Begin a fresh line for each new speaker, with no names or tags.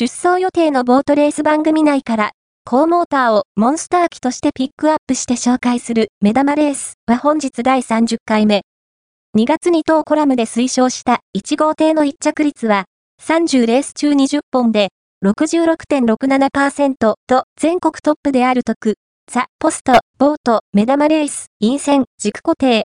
出走予定のボートレース番組内から、高モーターをモンスター機としてピックアップして紹介する目玉レースは本日第30回目。2月に当コラムで推奨した1号艇の1着率は30レース中20本で66.67%と全国トップである特、ザ・ポスト、ボート、目玉レース、陰線、軸固定、